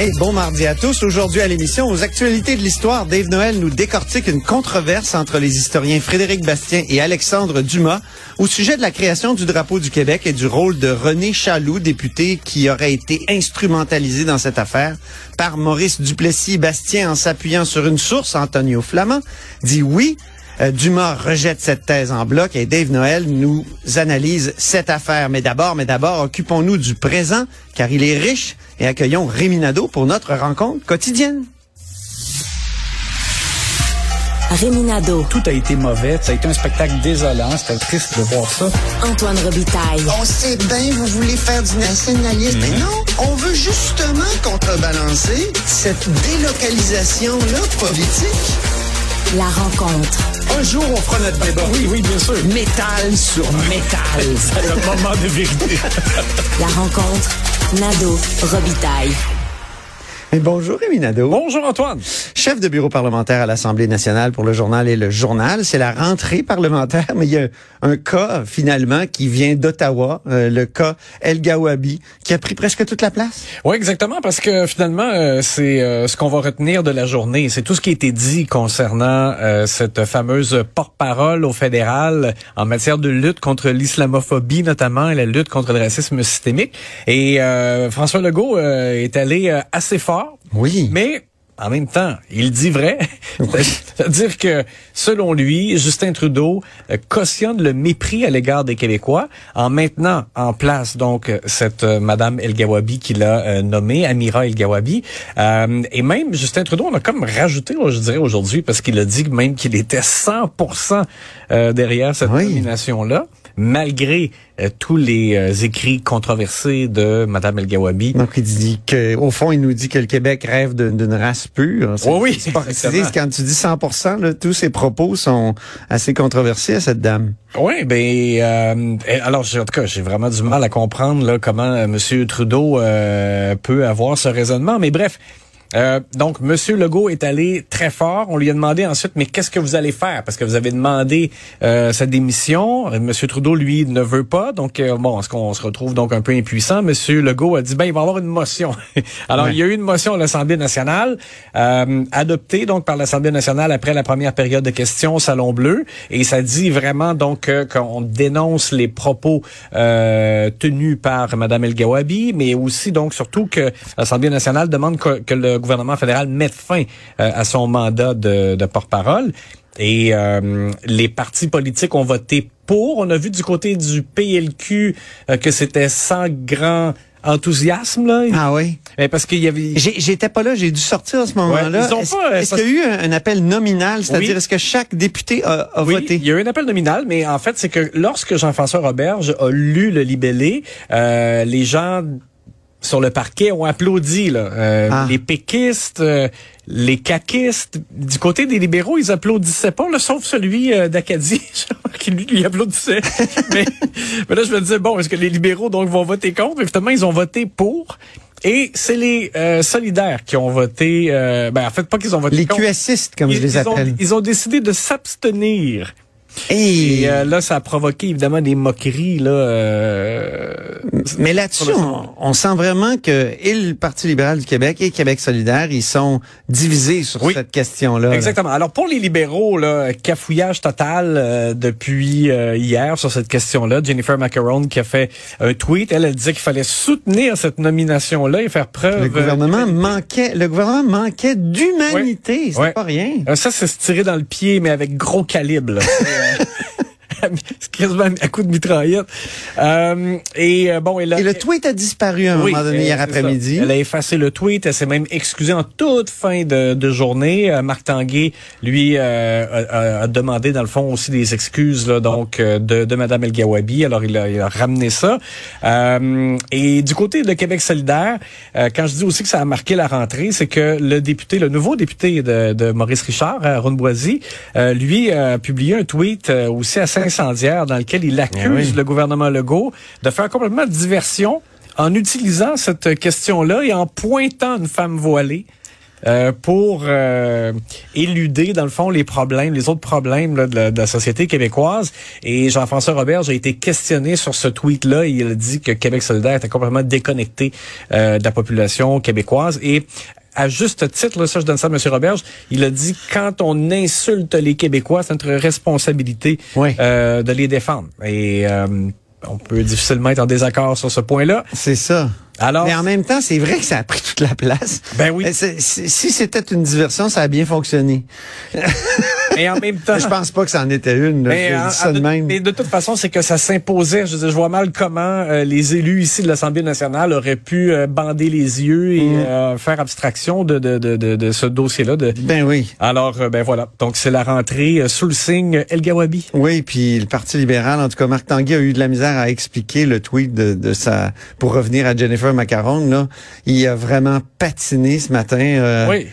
Hey, bon mardi à tous. Aujourd'hui à l'émission, aux actualités de l'histoire, Dave Noël nous décortique une controverse entre les historiens Frédéric Bastien et Alexandre Dumas au sujet de la création du drapeau du Québec et du rôle de René Chaloux, député qui aurait été instrumentalisé dans cette affaire par Maurice Duplessis. Bastien, en s'appuyant sur une source, Antonio Flamand, dit oui, euh, Dumas rejette cette thèse en bloc et Dave Noël nous analyse cette affaire. Mais d'abord, mais d'abord, occupons-nous du présent, car il est riche, et accueillons Rémi Nadeau pour notre rencontre quotidienne. Rémi Nadeau. Tout a été mauvais. Ça a été un spectacle désolant. C'était triste de voir ça. Antoine Robitaille. On sait bien, vous voulez faire du nationalisme. Mais non, on veut justement contrebalancer cette délocalisation-là politique. La rencontre. Un jour, on fera notre débat. Oui, oui, bien sûr. Métal sur métal. C'est le moment de vérité. La rencontre. Nadeau. Robitaille. Et bonjour, Rémi Nadeau. Bonjour, Antoine. Chef de bureau parlementaire à l'Assemblée nationale pour le journal et le journal. C'est la rentrée parlementaire, mais il y a un cas, finalement, qui vient d'Ottawa, euh, le cas El Gawabi, qui a pris presque toute la place. Oui, exactement, parce que finalement, euh, c'est euh, ce qu'on va retenir de la journée. C'est tout ce qui a été dit concernant cette fameuse porte-parole au fédéral en matière de lutte contre l'islamophobie, notamment, et la lutte contre le racisme systémique. Et François Legault est allé assez fort. Oui. Mais en même temps, il dit vrai. C'est-à-dire que, selon lui, Justin Trudeau euh, cautionne le mépris à l'égard des Québécois en maintenant en place donc euh, cette euh, Madame El Gawabi qu'il a euh, nommée, Amira El Gawabi. Euh, et même Justin Trudeau, on a comme rajouté, je dirais aujourd'hui, parce qu'il a dit même qu'il était 100% euh, derrière cette Oui. nomination-là, malgré euh, tous les euh, écrits controversés de Madame El Gawabi. Donc, il dit que, au fond, il nous dit que le Québec rêve d'une race pure. C'est- Oui, oui, exactement. Quand tu dis 100 là, tous ses propos sont assez controversés à cette dame. Oui, ben euh, alors j'ai- en tout cas j'ai vraiment du mal à comprendre là comment euh, Monsieur Trudeau euh, peut avoir ce raisonnement, mais bref. Euh, donc, Monsieur Legault est allé très fort. On lui a demandé ensuite, mais qu'est-ce que vous allez faire? Parce que vous avez demandé euh, sa démission. Monsieur Trudeau, lui, ne veut pas. Donc, euh, bon, est-ce qu'on se retrouve donc un peu impuissant? Monsieur Legault a dit, ben, il va y avoir une motion. Alors, Ouais. il y a eu une motion à l'Assemblée nationale, euh, adoptée donc par l'Assemblée nationale après la première période de questions au Salon Bleu, et ça dit vraiment donc qu'on dénonce les propos euh, tenus par Madame El Gawabi, mais aussi donc surtout que l'Assemblée nationale demande que, que le gouvernement fédéral mette fin euh, à son mandat de, de porte-parole. Et euh, les partis politiques ont voté pour. On a vu du côté du PLQ euh, que c'était sans grand enthousiasme là. Ah oui? Mais parce qu'il y avait J'ai- J'étais pas là, j'ai dû sortir à ce moment-là. Ouais, ils ont Est-ce pas, euh, est-ce qu'il y a eu un, un appel nominal, c'est-à-dire Oui. est-ce que chaque député a, a Oui, voté? il y a eu un appel nominal, mais en fait, c'est que lorsque Jean-François Roberge a lu le libellé, euh, les gens sur le parquet ont applaudi. Là. Euh, Ah. Les péquistes, euh, les caquistes, du côté des libéraux, ils applaudissaient pas, là, sauf celui euh, d'Acadie, qui lui, lui applaudissait. mais, mais là, je me disais, bon, est-ce que les libéraux donc vont voter contre? Mais finalement, ils ont voté pour. Et c'est les euh, solidaires qui ont voté. ben, en fait, pas qu'ils ont voté Les contre. QSistes, comme je Ils- les ils ont- appelle. ils ont décidé de s'abstenir. Et, Et euh, là, ça a provoqué évidemment des moqueries. Là, euh, mais là-dessus, on, on sent vraiment que et le Parti libéral du Québec et Québec solidaire, ils sont divisés sur Oui. cette question-là. là. Exactement. Alors pour les libéraux, là, cafouillage total euh, depuis euh, hier sur cette question-là. Jennifer Macaron qui a fait un tweet, elle, elle disait qu'il fallait soutenir cette nomination-là et faire preuve. Le gouvernement euh, manquait, le gouvernement manquait d'humanité. C'est pas rien. Euh, ça, c'est se tirer dans le pied, mais avec gros calibre. là. à coup de mitraillette. Euh, et euh, bon, et là, Et le tweet a disparu à un Oui, moment donné euh, hier après-midi. Elle a effacé le tweet. Elle s'est même excusée en toute fin de, de journée. Euh, Marc Tanguay, lui, euh, a, a- a demandé, dans le fond, aussi des excuses là, donc de, de Mme El Gawabi. Alors, il a, il a ramené ça. Euh, et du côté de Québec solidaire, euh, quand je dis aussi que ça a marqué la rentrée, c'est que le député, le nouveau député de, de Maurice Richard, Aaron Boisy, euh, lui a publié un tweet euh, aussi assez incendiaire dans lequel il accuse Eh oui. le gouvernement Legault de faire complètement diversion en utilisant cette question-là et en pointant une femme voilée. Euh, pour euh, éluder, dans le fond, les problèmes, les autres problèmes là, de, la, de, la, société québécoise. Et Jean-François Robert a été questionné sur ce tweet-là. Il a dit que Québec solidaire était complètement déconnecté euh, de la population québécoise. Et à juste titre, là, ça je donne ça à M. Roberge, il a dit quand on insulte les Québécois, c'est notre responsabilité oui. euh, de les défendre. Et euh, on peut difficilement être en désaccord sur ce point-là. C'est ça. Alors, mais en même temps, c'est vrai que ça a pris toute la place. Ben oui. si c'était une diversion, ça a bien fonctionné. Et en même temps, je pense pas que ça en était une. Là, mais, en, ça de, même. mais de toute façon, c'est que ça s'imposait. Je, je vois mal comment euh, les élus ici de l'Assemblée nationale auraient pu euh, bander les yeux et mm. euh, faire abstraction de, ce dossier-là. Ben oui. Alors, ben voilà. Donc c'est la rentrée sous le signe El Gawabi. Oui, puis le Parti libéral, en tout cas, Marc Tanguay a eu de la misère à expliquer le tweet de, de sa. Pour revenir à Jennifer Macaron, là, il a vraiment patiné ce matin. oui.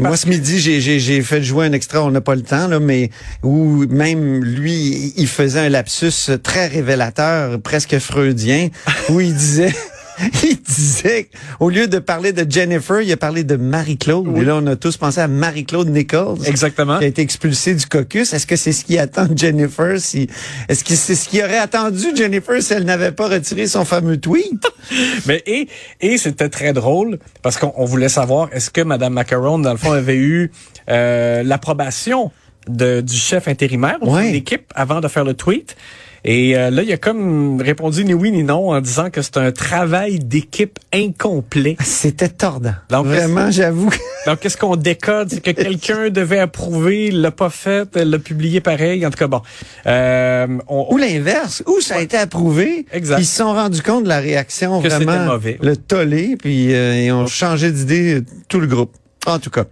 moi, ce midi, j'ai fait jouer un extrait. On n'a pas le temps, là, mais où même lui, il faisait un lapsus très révélateur, presque freudien, où il disait. il disait, au lieu de parler de Jennifer, il a parlé de Marie-Claude. Oui. Et là, on a tous pensé à Marie-Claude Nichols. Exactement. Qui a été expulsée du caucus. Est-ce que c'est ce qui attend Jennifer? Si, est-ce que c'est ce qui aurait attendu Jennifer si elle n'avait pas retiré son fameux tweet? Mais, et, et c'était très drôle parce qu'on voulait savoir est-ce que Mme Macaron, dans le fond, avait eu, euh, l'approbation de, du chef intérimaire ouais. de l'équipe avant de faire le tweet? Et euh, là, il a comme répondu ni oui ni non en disant que c'est un travail d'équipe incomplet. C'était tordant. Donc, Vraiment, j'avoue. Donc, qu'est-ce qu'on décode? C'est que quelqu'un devait approuver, il l'a pas fait, l'a publié pareil. En tout cas, bon. Euh, on, Ou l'inverse, où ça a été approuvé. Exact. Ils se sont rendus compte de la réaction que vraiment. mauvais. Le tollé, puis euh, ils ont changé d'idée tout le groupe. En tout cas,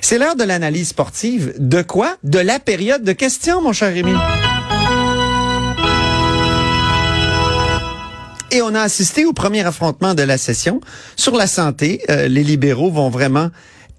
c'est l'heure de l'analyse sportive. De quoi? De la période de questions, mon cher Rémi. Et on a assisté au premier affrontement de la session sur la santé. Euh, les libéraux vont vraiment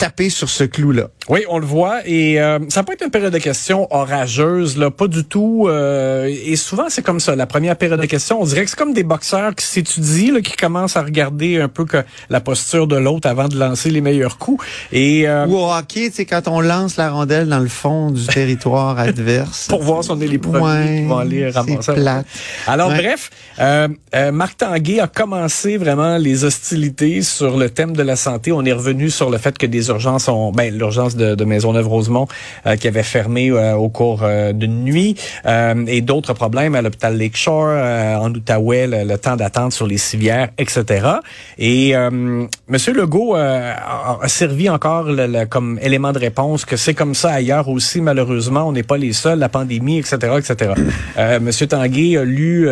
taper sur ce clou-là. Oui, on le voit. Et euh, ça peut être une période de questions orageuse, là, pas du tout. Euh, et souvent, c'est comme ça. La première période de questions, on dirait que c'est comme des boxeurs qui s'étudient, là, qui commencent à regarder un peu que la posture de l'autre avant de lancer les meilleurs coups. Et euh, Ou au hockey, c'est quand on lance la rondelle dans le fond du territoire adverse. Pour voir si on est les premiers ouais, qui vont aller ramasser. Plate. Alors Ouais. bref, euh, euh, Marc Tanguay a commencé vraiment les hostilités sur le thème de la santé. On est revenu sur le fait que des urgences ben l'urgence de, Maisonneuve-Rosemont euh, qui avait fermé euh, au cours euh, d'une nuit euh, et d'autres problèmes à l'hôpital Lakeshore, euh, en Outaouais, le, temps d'attente sur les civières, etc. Et Monsieur Legault a, a servi encore le- le- comme élément de réponse que c'est comme ça ailleurs aussi. Malheureusement, on n'est pas les seuls, la pandémie, etc., etc. Monsieur Tanguay a lu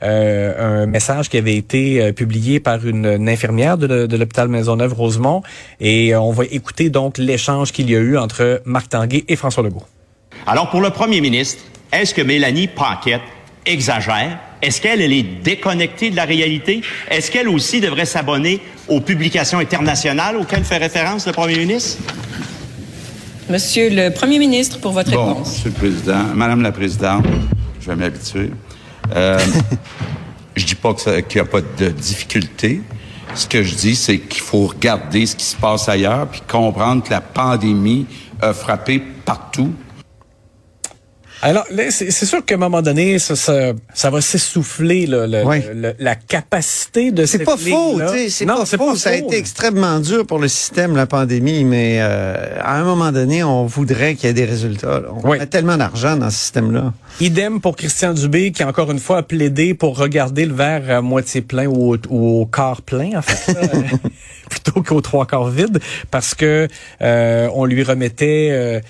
un message qui avait été publié par une, infirmière de, l'hôpital Maisonneuve-Rosemont et on va écouter donc l'échange qu'il y a eu entre Marc Tanguay et François Legault. Alors, pour le premier ministre, est-ce que Mélanie Paquette exagère? Est-ce qu'elle elle est déconnectée de la réalité? Est-ce qu'elle aussi devrait s'abonner aux publications internationales auxquelles fait référence le premier ministre? Monsieur le Premier ministre, pour votre Bon, réponse. Monsieur le Président, Madame la Présidente, je vais m'habituer. Euh, je dis pas qu'il n'y a pas de difficulté. Ce que je dis, c'est qu'il faut regarder ce qui se passe ailleurs puis comprendre que la pandémie a frappé partout. Alors, c'est sûr qu'à un moment donné, ça, ça, ça va s'essouffler Oui. la capacité de C'est pas faux, sais, c'est Non, pas c'est faux. pas Ça a été extrêmement dur pour le système, la pandémie, mais euh, à un moment donné, on voudrait qu'il y ait des résultats. là. On Oui. a tellement d'argent dans ce système-là. Idem pour Christian Dubé, qui encore une fois a plaidé pour regarder le verre à moitié plein ou au, ou au quart plein, en fait, plutôt qu'au trois quarts vide, parce que euh, on lui remettait euh,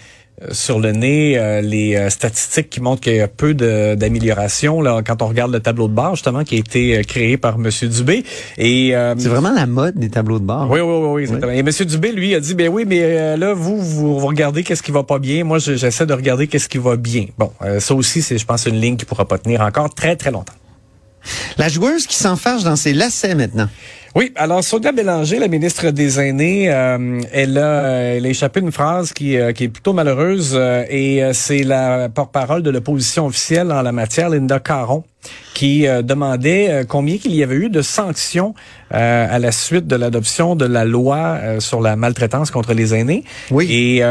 sur le nez euh, les euh, statistiques qui montrent qu'il y a peu d'amélioration là quand on regarde le tableau de bord justement qui a été euh, créé par Monsieur Dubé et euh, C'est vraiment la mode des tableaux de bord. oui, oui, oui, oui, exactement. Et M. Dubé, lui, a dit, ben oui, mais euh, là, vous, vous, vous regardez qu'est-ce qui va pas bien. Moi, je- j'essaie de regarder qu'est-ce qui va bien. Bon, euh, ça aussi, c'est, je pense, une ligne qui pourra pas tenir encore très, très longtemps. La joueuse qui s'enfarge dans ses lacets maintenant. Oui, alors Sonia Bélanger, la ministre des Aînés, euh, elle, a, elle a échappé une phrase qui, euh, qui est plutôt malheureuse euh, et c'est la porte-parole de l'opposition officielle en la matière, Linda Caron, qui demandait combien qu'il y avait eu de sanctions à la suite de l'adoption de la loi sur la maltraitance contre les aînés. Oui. Et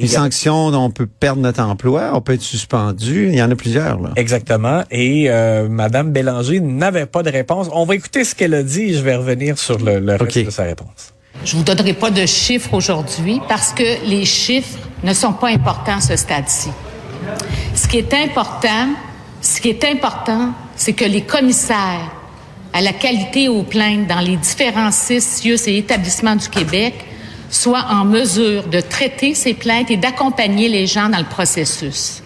Les sanctions, on peut perdre notre emploi, on peut être suspendu. Il y en a plusieurs, là. Exactement. Et euh, Madame Bélanger n'avait pas de réponse. On va écouter ce qu'elle a dit et je vais revenir sur le, le reste de sa réponse. Je vous donnerai pas de chiffres aujourd'hui parce que les chiffres ne sont pas importants à ce stade-ci. Ce qui est important, ce qui est important, c'est que les commissaires à la qualité aux plaintes dans les différents CIUS et établissements du Québec soient en mesure de traiter ces plaintes et d'accompagner les gens dans le processus.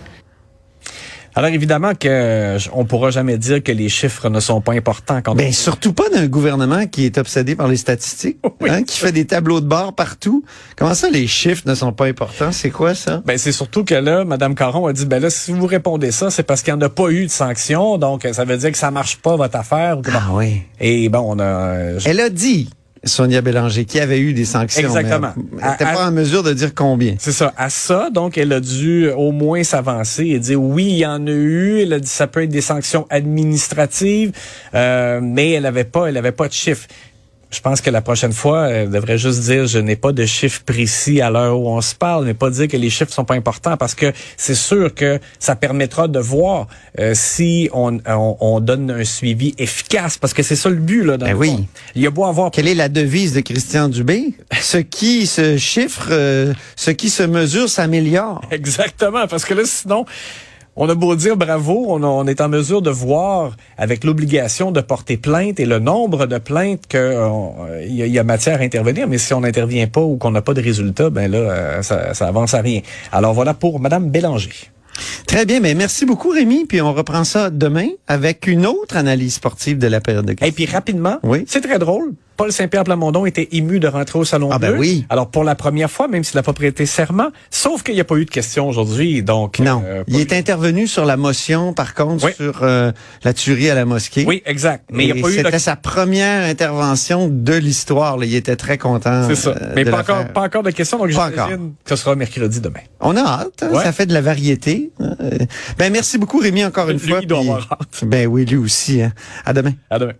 Alors évidemment que euh, on pourra jamais dire que les chiffres ne sont pas importants quand Ben on- surtout pas d'un gouvernement qui est obsédé par les statistiques, Oui. hein, qui fait des tableaux de bord partout. Comment ça, les chiffres ne sont pas importants? C'est quoi ça? Ben c'est surtout que là, Madame Caron a dit ben là si vous répondez ça, c'est parce qu'il n'y en a pas eu de sanctions, donc euh, ça veut dire que ça marche pas votre affaire. ou que- Ah oui. Et bon, on a. euh, je- Elle a dit Sonia Bélanger qu'il y avait eu des sanctions. Exactement. mais Elle n'était pas en mesure de dire combien. C'est ça. À ça, donc, elle a dû au moins s'avancer et dire oui, il y en a eu. Elle a dit ça peut être des sanctions administratives, euh, mais elle avait pas, elle avait pas de chiffres. Je pense que la prochaine fois, elle devrait juste dire je n'ai pas de chiffres précis à l'heure où on se parle, mais pas dire que les chiffres sont pas importants parce que c'est sûr que ça permettra de voir euh, si on, on, on donne un suivi efficace parce que c'est ça le but là. Dans Ben le oui. fond. Il y a beau avoir Quelle est la devise de Christian Dubé? Ce qui se chiffre, euh, ce qui se mesure s'améliore. Exactement, parce que là, sinon, on a beau dire bravo, on, a- on est en mesure de voir avec l'obligation de porter plainte et le nombre de plaintes que euh, y, a- il y a matière à intervenir, mais si on n'intervient pas ou qu'on n'a pas de résultat, ben là, euh, ça, ça avance à rien. Alors voilà pour Madame Bélanger. Très bien, mais merci beaucoup Rémi, puis on reprend ça demain avec une autre analyse sportive de la période de Et crise. puis rapidement, Oui. c'est très drôle. Paul Saint-Pierre Plamondon était ému de rentrer au Salon Ah, ben Bleu. oui. Alors pour la première fois, même s'il n'a pas prêté serment, sauf qu'il n'y a pas eu de questions aujourd'hui, donc Non, euh, il est intervenu sur la motion, par contre, Oui. sur euh, la tuerie à la mosquée. oui, exact. Mais il a pas eu de C'était sa première intervention de l'histoire. Il était très content. C'est ça. euh, Mais pas encore, pas encore de questions, donc Pas j'imagine que ce sera mercredi demain. On a hâte. hein, Ouais. Ça fait de la variété. Ben merci beaucoup Rémi encore une Lui, fois. il doit puis- avoir hâte. Ben oui, lui aussi. hein. À demain. À demain.